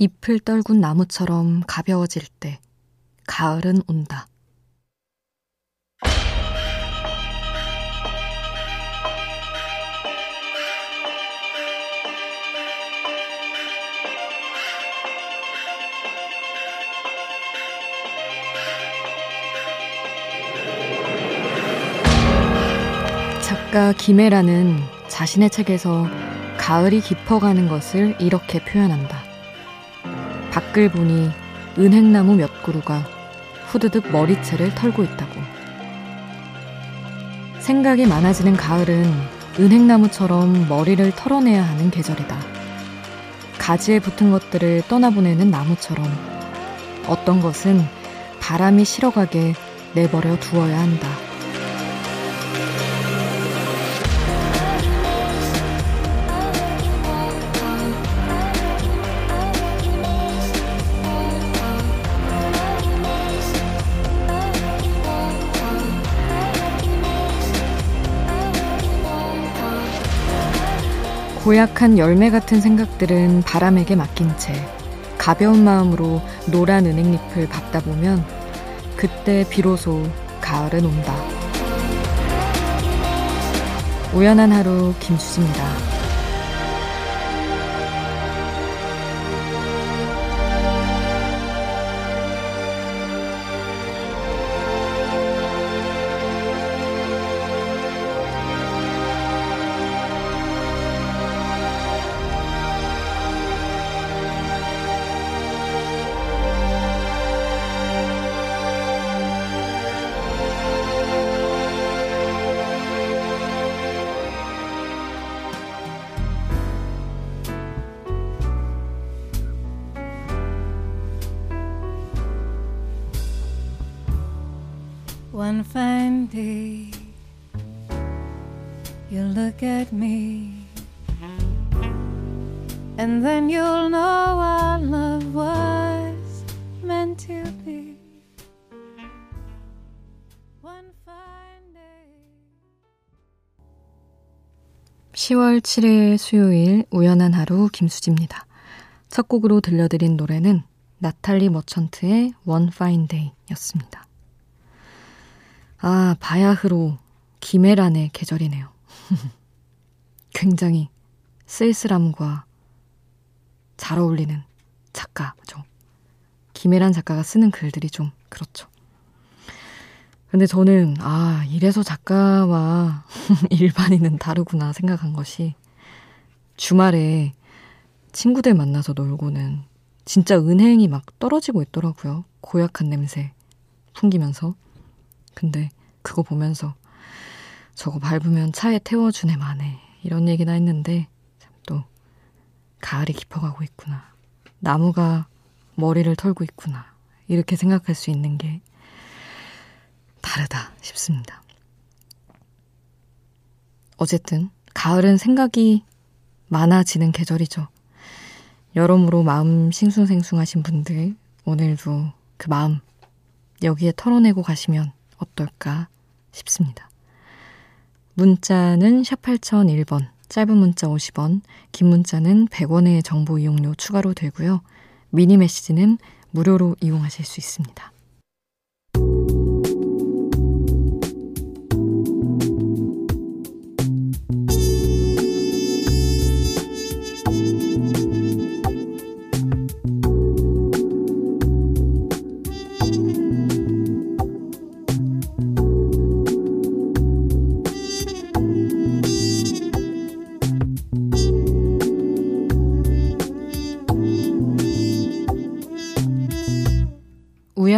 잎을 떨군 나무처럼 가벼워질 때 가을은 온다. 작가 김혜라는 자신의 책에서 가을이 깊어가는 것을 이렇게 표현한다. 밖을 보니 은행나무 몇 그루가 후드득 머리채를 털고 있다고. 생각이 많아지는 가을은 은행나무처럼 머리를 털어내야 하는 계절이다. 가지에 붙은 것들을 떠나보내는 나무처럼 어떤 것은 바람이 실어가게 내버려 두어야 한다. 고약한 열매 같은 생각들은 바람에게 맡긴 채 가벼운 마음으로 노란 은행잎을 밟다 보면 그때 비로소 가을은 온다. 우연한 하루 김수지입니다. One fine day, you'll look at me, and then you'll know our love was meant to be. One fine day. 10월 7일 수요일 우연한 하루 김수지입니다. 첫 곡으로 들려드린 노래는 나탈리 머천트의 One Fine Day 였습니다. 아, 바야흐로 김혜란의 계절이네요. 굉장히 쓸쓸함과 잘 어울리는 작가죠. 김혜란 작가가 쓰는 글들이 좀 그렇죠. 근데 저는, 아, 이래서 작가와 일반인은 다르구나 생각한 것이 주말에 친구들 만나서 놀고는 진짜 은행이 막 떨어지고 있더라고요. 고약한 냄새 풍기면서. 근데 그거 보면서 저거 밟으면 차에 태워주네 마네 이런 얘기나 했는데 참 또 가을이 깊어가고 있구나. 나무가 머리를 털고 있구나. 이렇게 생각할 수 있는 게 다르다 싶습니다. 어쨌든 가을은 생각이 많아지는 계절이죠. 여러모로 마음 싱숭생숭하신 분들 오늘도 그 마음 여기에 털어내고 가시면 어떨까 싶습니다. 문자는 샵 8001번, 짧은 문자 50원, 긴 문자는 100원의 정보 이용료 추가로 되고요. 미니 메시지는 무료로 이용하실 수 있습니다.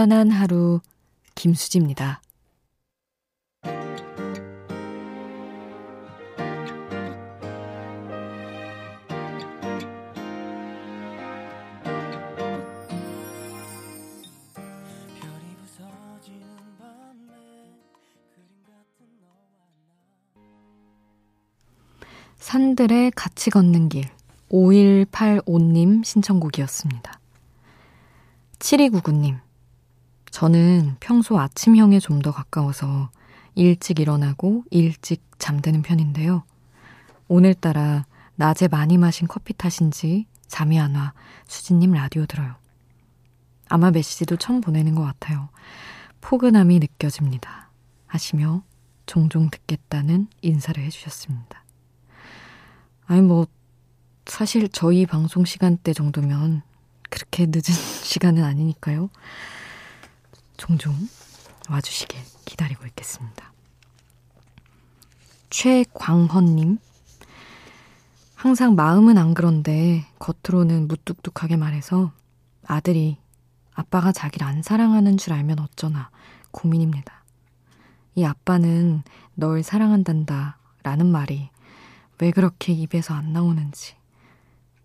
우연한 하루 김수지입니다. 산들의 같이 걷는 길 5185님 신청곡이었습니다. 7299님 저는 평소 아침형에 좀 더 가까워서 일찍 일어나고 일찍 잠드는 편인데요. 오늘따라 낮에 많이 마신 커피 탓인지 잠이 안 와. 수진님 라디오 들어요. 아마 메시지도 처음 보내는 것 같아요. 포근함이 느껴집니다. 하시며 종종 듣겠다는 인사를 해주셨습니다. 아니, 뭐, 사실 저희 방송 시간대 정도면 그렇게 늦은 시간은 아니니까요. 종종 와주시길 기다리고 있겠습니다. 최광헌님. 항상 마음은 안 그런데 겉으로는 무뚝뚝하게 말해서 아들이 아빠가 자기를 안 사랑하는 줄 알면 어쩌나 고민입니다. 이 아빠는 널 사랑한단다 라는 말이 왜 그렇게 입에서 안 나오는지.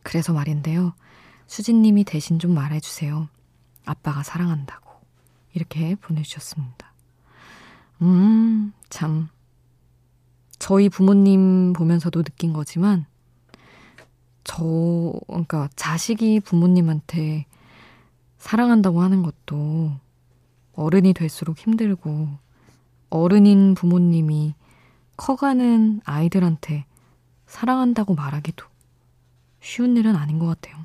그래서 말인데요. 수진님이 대신 좀 말해주세요. 아빠가 사랑한다고. 이렇게 보내주셨습니다. 음, 참. 저희 부모님 보면서도 느낀 거지만, 저, 그러니까 자식이 부모님한테 사랑한다고 하는 것도 어른이 될수록 힘들고, 어른인 부모님이 커가는 아이들한테 사랑한다고 말하기도 쉬운 일은 아닌 것 같아요.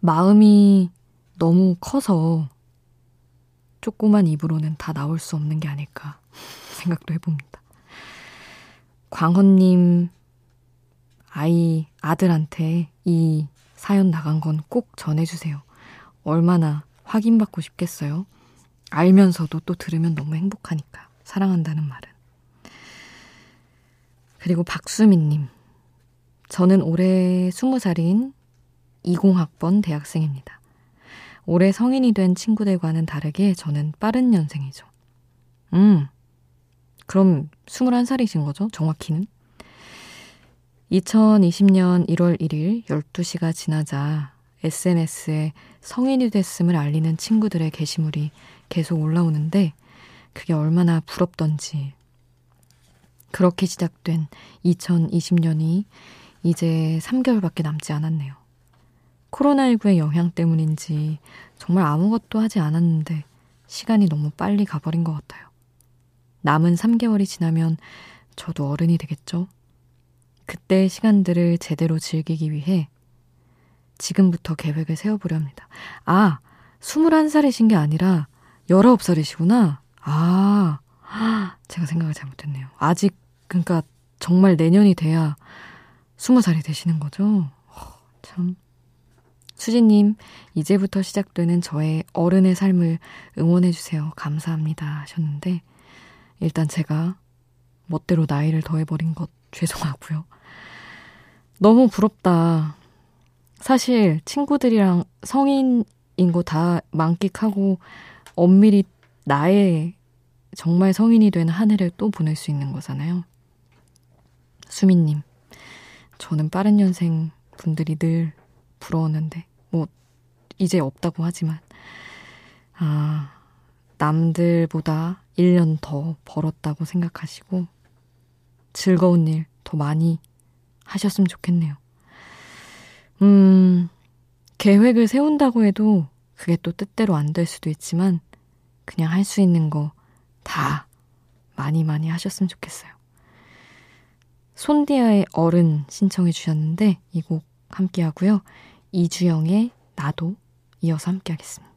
마음이 너무 커서 조그만 입으로는 다 나올 수 없는 게 아닐까 생각도 해봅니다. 광헌님 아이 아들한테 이 사연 나간 건 꼭 전해주세요. 얼마나 확인받고 싶겠어요. 알면서도 또 들으면 너무 행복하니까 사랑한다는 말은. 그리고 박수민님 저는 올해 20살인 20학번 대학생입니다. 올해 성인이 된 친구들과는 다르게 저는 빠른 년생이죠. 음, 그럼 21살이신 거죠? 정확히는? 2020년 1월 1일 12시가 지나자 SNS에 성인이 됐음을 알리는 친구들의 게시물이 계속 올라오는데 그게 얼마나 부럽던지. 그렇게 시작된 2020년이 이제 3개월밖에 남지 않았네요. 코로나19의 영향 때문인지 정말 아무것도 하지 않았는데 시간이 너무 빨리 가버린 것 같아요. 남은 3개월이 지나면 저도 어른이 되겠죠? 그때의 시간들을 제대로 즐기기 위해 지금부터 계획을 세워보려 합니다. 아, 21살이신 게 아니라 19살이시구나. 아, 제가 생각을 잘못했네요. 아직, 그러니까 정말 내년이 돼야 20살이 되시는 거죠? 참. 수지님, 이제부터 시작되는 저의 어른의 삶을 응원해주세요. 감사합니다. 하셨는데, 일단 제가 멋대로 나이를 더해버린 것 죄송하고요. 너무 부럽다. 사실 친구들이랑 성인인 거 다 만끽하고 엄밀히 나의 정말 성인이 된 한 해를 또 보낼 수 있는 거잖아요. 수민님, 저는 빠른 년생 분들이 늘 부러웠는데, 뭐, 이제 없다고 하지만, 아, 남들보다 1년 더 벌었다고 생각하시고, 즐거운 일 더 많이 하셨으면 좋겠네요. 음, 계획을 세운다고 해도 그게 또 뜻대로 안 될 수도 있지만, 그냥 할 수 있는 거 다 많이 많이 하셨으면 좋겠어요. 손디아의 어른 신청해 주셨는데, 이 곡 함께 하고요. 이주영의 나도 이어서 함께 하겠습니다.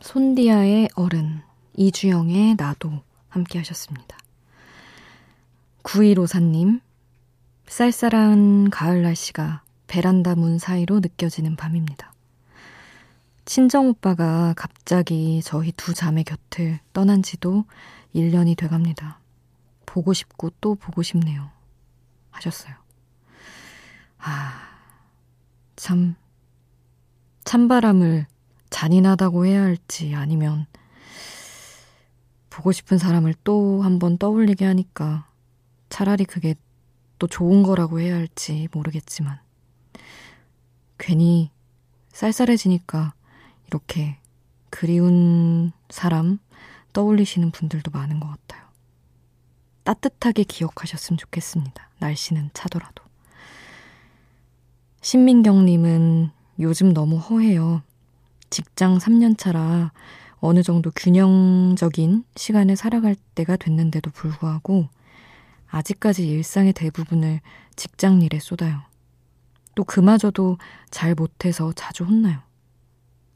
손디아의 어른, 이주영의 나도 함께 하셨습니다. 9154님, 쌀쌀한 가을 날씨가 베란다 문 사이로 느껴지는 밤입니다. 친정 오빠가 갑자기 저희 두 자매 곁을 떠난 지도 1년이 돼 갑니다. 보고 싶고 또 보고 싶네요. 하셨어요. 아, 참, 찬바람을 잔인하다고 해야 할지 아니면 보고 싶은 사람을 또 한 번 떠올리게 하니까 차라리 그게 또 좋은 거라고 해야 할지 모르겠지만, 괜히 쌀쌀해지니까 이렇게 그리운 사람 떠올리시는 분들도 많은 것 같아요. 따뜻하게 기억하셨으면 좋겠습니다. 날씨는 차더라도. 신민경님은 요즘 너무 허해요. 직장 3년차라 어느 정도 균형적인 시간을 살아갈 때가 됐는데도 불구하고 아직까지 일상의 대부분을 직장 일에 쏟아요. 또 그마저도 잘 못해서 자주 혼나요.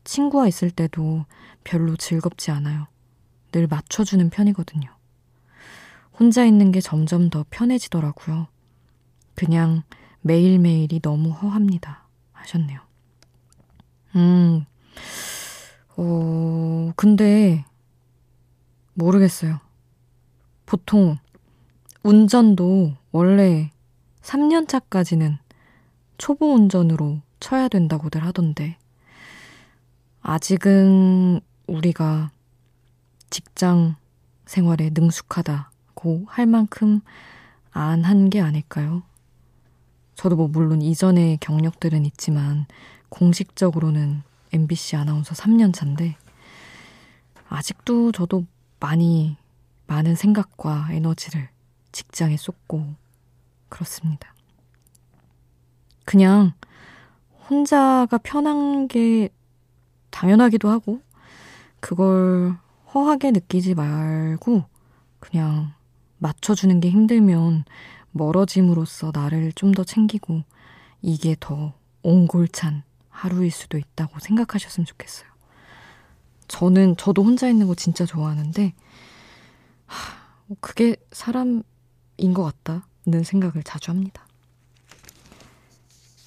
친구와 있을 때도 별로 즐겁지 않아요. 늘 맞춰주는 편이거든요. 혼자 있는 게 점점 더 편해지더라고요. 그냥 매일매일이 너무 허합니다. 하셨네요. 음, 어, 근데, 모르겠어요. 보통, 운전도 원래 3년차까지는 초보 운전으로 쳐야 된다고들 하던데, 아직은 우리가 직장 생활에 능숙하다고 할 만큼 안 한 게 아닐까요? 저도 뭐 물론 이전의 경력들은 있지만 공식적으로는 MBC 아나운서 3년 차인데 아직도 저도 많이 많은 생각과 에너지를 직장에 쏟고 그렇습니다. 그냥 혼자가 편한 게 당연하기도 하고 그걸 허하게 느끼지 말고 그냥 맞춰주는 게 힘들면 멀어짐으로써 나를 좀 더 챙기고 이게 더 옹골찬 하루일 수도 있다고 생각하셨으면 좋겠어요. 저는, 저도 혼자 있는 거 진짜 좋아하는데, 하, 뭐 그게 사람 인 것 같다는 생각을 자주 합니다.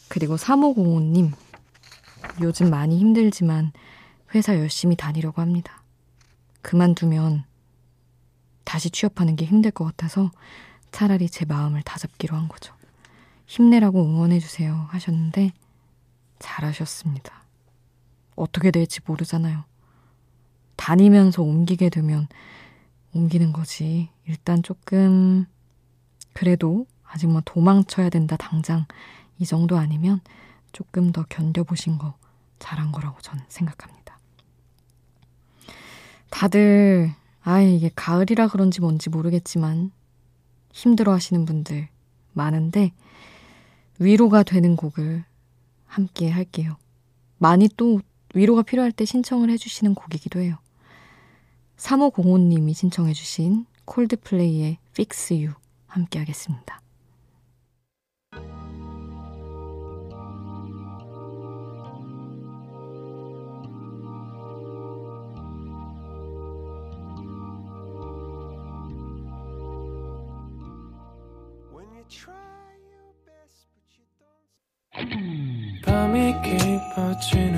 그리고 3505님, 요즘 많이 힘들지만 회사 열심히 다니려고 합니다. 그만두면 다시 취업하는 게 힘들 것 같아서 차라리 제 마음을 다잡기로 한 거죠. 힘내라고 응원해주세요 하셨는데 잘하셨습니다. 어떻게 될지 모르잖아요. 다니면서 옮기게 되면 옮기는 거지. 일단 조금, 그래도 아직 뭐 도망쳐야 된다, 당장. 이 정도 아니면 조금 더 견뎌보신 거 잘한 거라고 저는 생각합니다. 다들, 아, 이게 가을이라 그런지 뭔지 모르겠지만, 힘들어 하시는 분들 많은데, 위로가 되는 곡을 함께 할게요. 많이 또 위로가 필요할 때 신청을 해주시는 곡이기도 해요. 3505님이 신청해주신 콜드플레이의 Fix You 함께 하겠습니다. 밤이 깊어지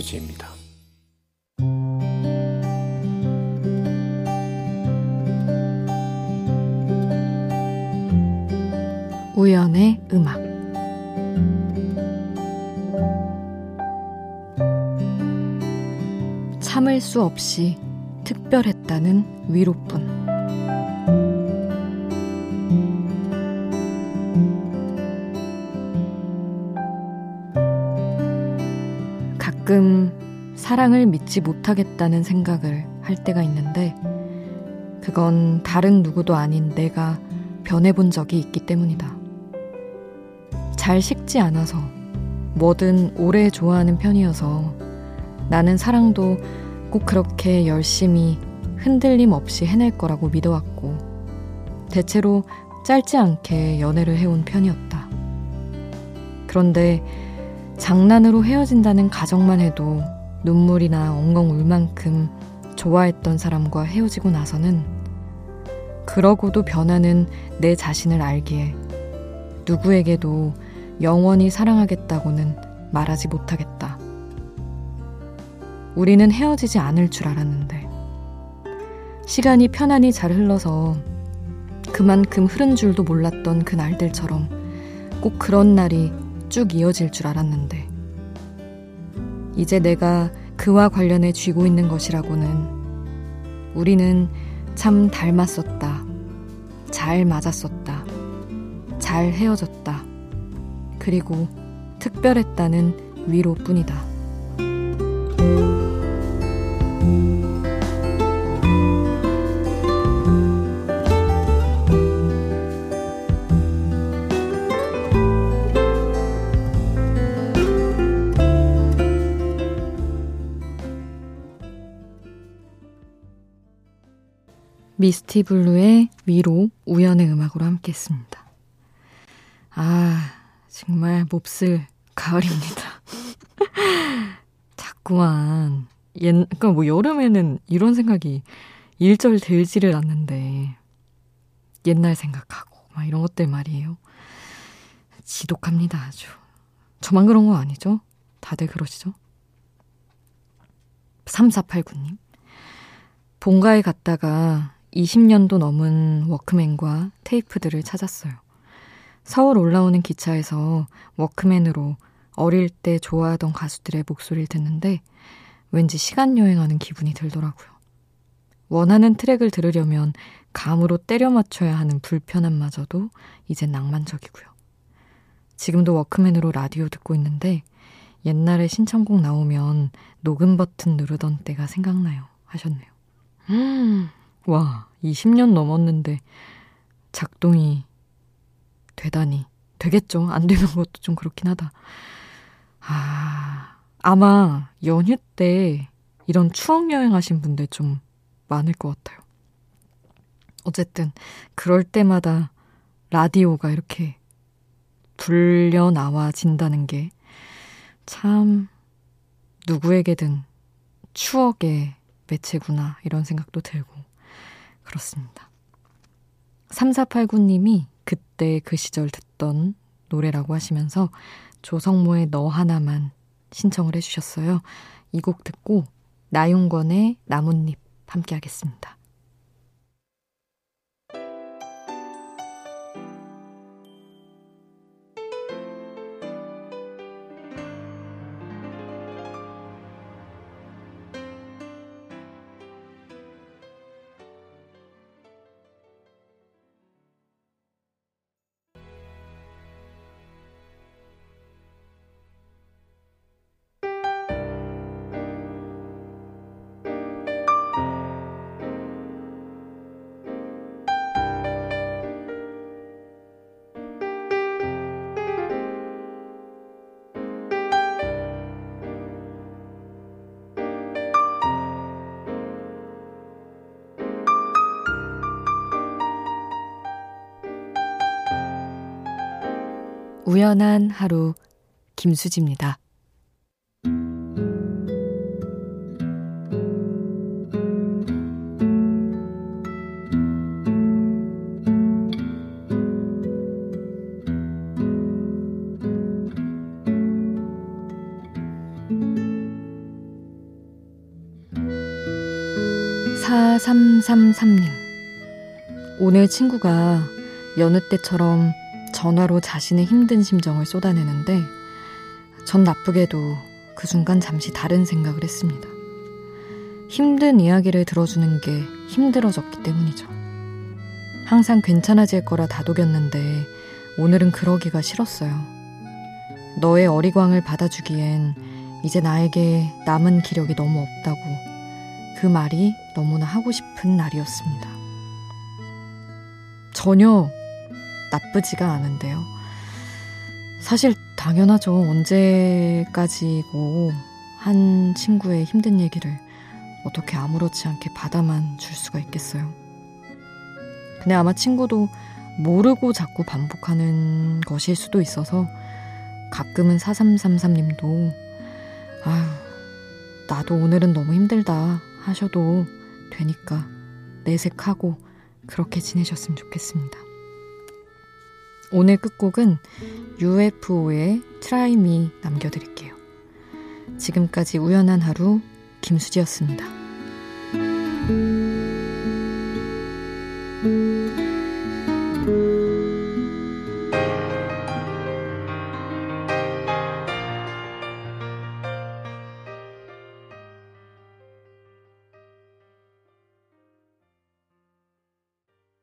수지입니다. 우연의 음악. 참을 수 없이 특별했다는 위로뿐 가끔 사랑을 믿지 못하겠다는 생각을 할 때가 있는데 그건 다른 누구도 아닌 내가 변해본 적이 있기 때문이다. 잘 식지 않아서 뭐든 오래 좋아하는 편이어서 나는 사랑도 꼭 그렇게 열심히 흔들림 없이 해낼 거라고 믿어왔고 대체로 짧지 않게 연애를 해온 편이었다. 그런데 장난으로 헤어진다는 가정만 해도 눈물이나 엉엉 울 만큼 좋아했던 사람과 헤어지고 나서는 그러고도 변하는 내 자신을 알기에 누구에게도 영원히 사랑하겠다고는 말하지 못하겠다. 우리는 헤어지지 않을 줄 알았는데, 시간이 편안히 잘 흘러서 그만큼 흐른 줄도 몰랐던 그 날들처럼 꼭 그런 날이 쭉 이어질 줄 알았는데, 이제 내가 그와 관련해 쥐고 있는 것이라고는 우리는 참 닮았었다. 잘 맞았었다. 잘 헤어졌다. 그리고 특별했다는 위로뿐이다. 미스티 블루의 위로 우연의 음악으로 함께 했습니다. 아, 정말 몹쓸 가을입니다. 자꾸만, 옛, 그니까 뭐 여름에는 이런 생각이 일절 들지를 않는데, 옛날 생각하고, 막 이런 것들 말이에요. 지독합니다, 아주. 저만 그런 거 아니죠? 다들 그러시죠? 3489님. 본가에 갔다가 20년도 넘은 워크맨과 테이프들을 찾았어요. 서울 올라오는 기차에서 워크맨으로 어릴 때 좋아하던 가수들의 목소리를 듣는데 왠지 시간 여행하는 기분이 들더라고요. 원하는 트랙을 들으려면 감으로 때려 맞춰야 하는 불편함마저도 이제 낭만적이고요. 지금도 워크맨으로 라디오 듣고 있는데 옛날에 신청곡 나오면 녹음 버튼 누르던 때가 생각나요. 하셨네요. 음, 와, 20년 넘었는데 작동이 되다니. 되겠죠. 안 되는 것도 좀 그렇긴 하다. 아, 아마 연휴 때 이런 추억 여행 하신 분들 좀 많을 것 같아요. 어쨌든, 그럴 때마다 라디오가 이렇게 불려 나와진다는 게 참 누구에게든 추억의 매체구나, 이런 생각도 들고. 그렇습니다. 3489님이 그때 그 시절 듣던 노래라고 하시면서 조성모의 너 하나만 신청을 해주셨어요. 이 곡 듣고 나윤권의 나뭇잎 함께 하겠습니다. 우연한 하루 김수지입니다. 사삼삼삼님 오늘 친구가 여느 때처럼 전화로 자신의 힘든 심정을 쏟아내는데 전 나쁘게도 그 순간 잠시 다른 생각을 했습니다. 힘든 이야기를 들어주는 게 힘들어졌기 때문이죠. 항상 괜찮아질 거라 다독였는데 오늘은 그러기가 싫었어요. 너의 어리광을 받아주기엔 이제 나에게 남은 기력이 너무 없다고 그 말이 너무나 하고 싶은 날이었습니다. 전혀 나쁘지가 않은데요. 사실 당연하죠. 언제까지고 한 친구의 힘든 얘기를 어떻게 아무렇지 않게 받아만 줄 수가 있겠어요. 근데 아마 친구도 모르고 자꾸 반복하는 것일 수도 있어서 가끔은 4333님도 아휴, 나도 오늘은 너무 힘들다 하셔도 되니까 내색하고 그렇게 지내셨으면 좋겠습니다. 오늘 끝곡은 UFO의 Me 남겨드릴게요. 지금까지 우연한 하루 김수지였습니다.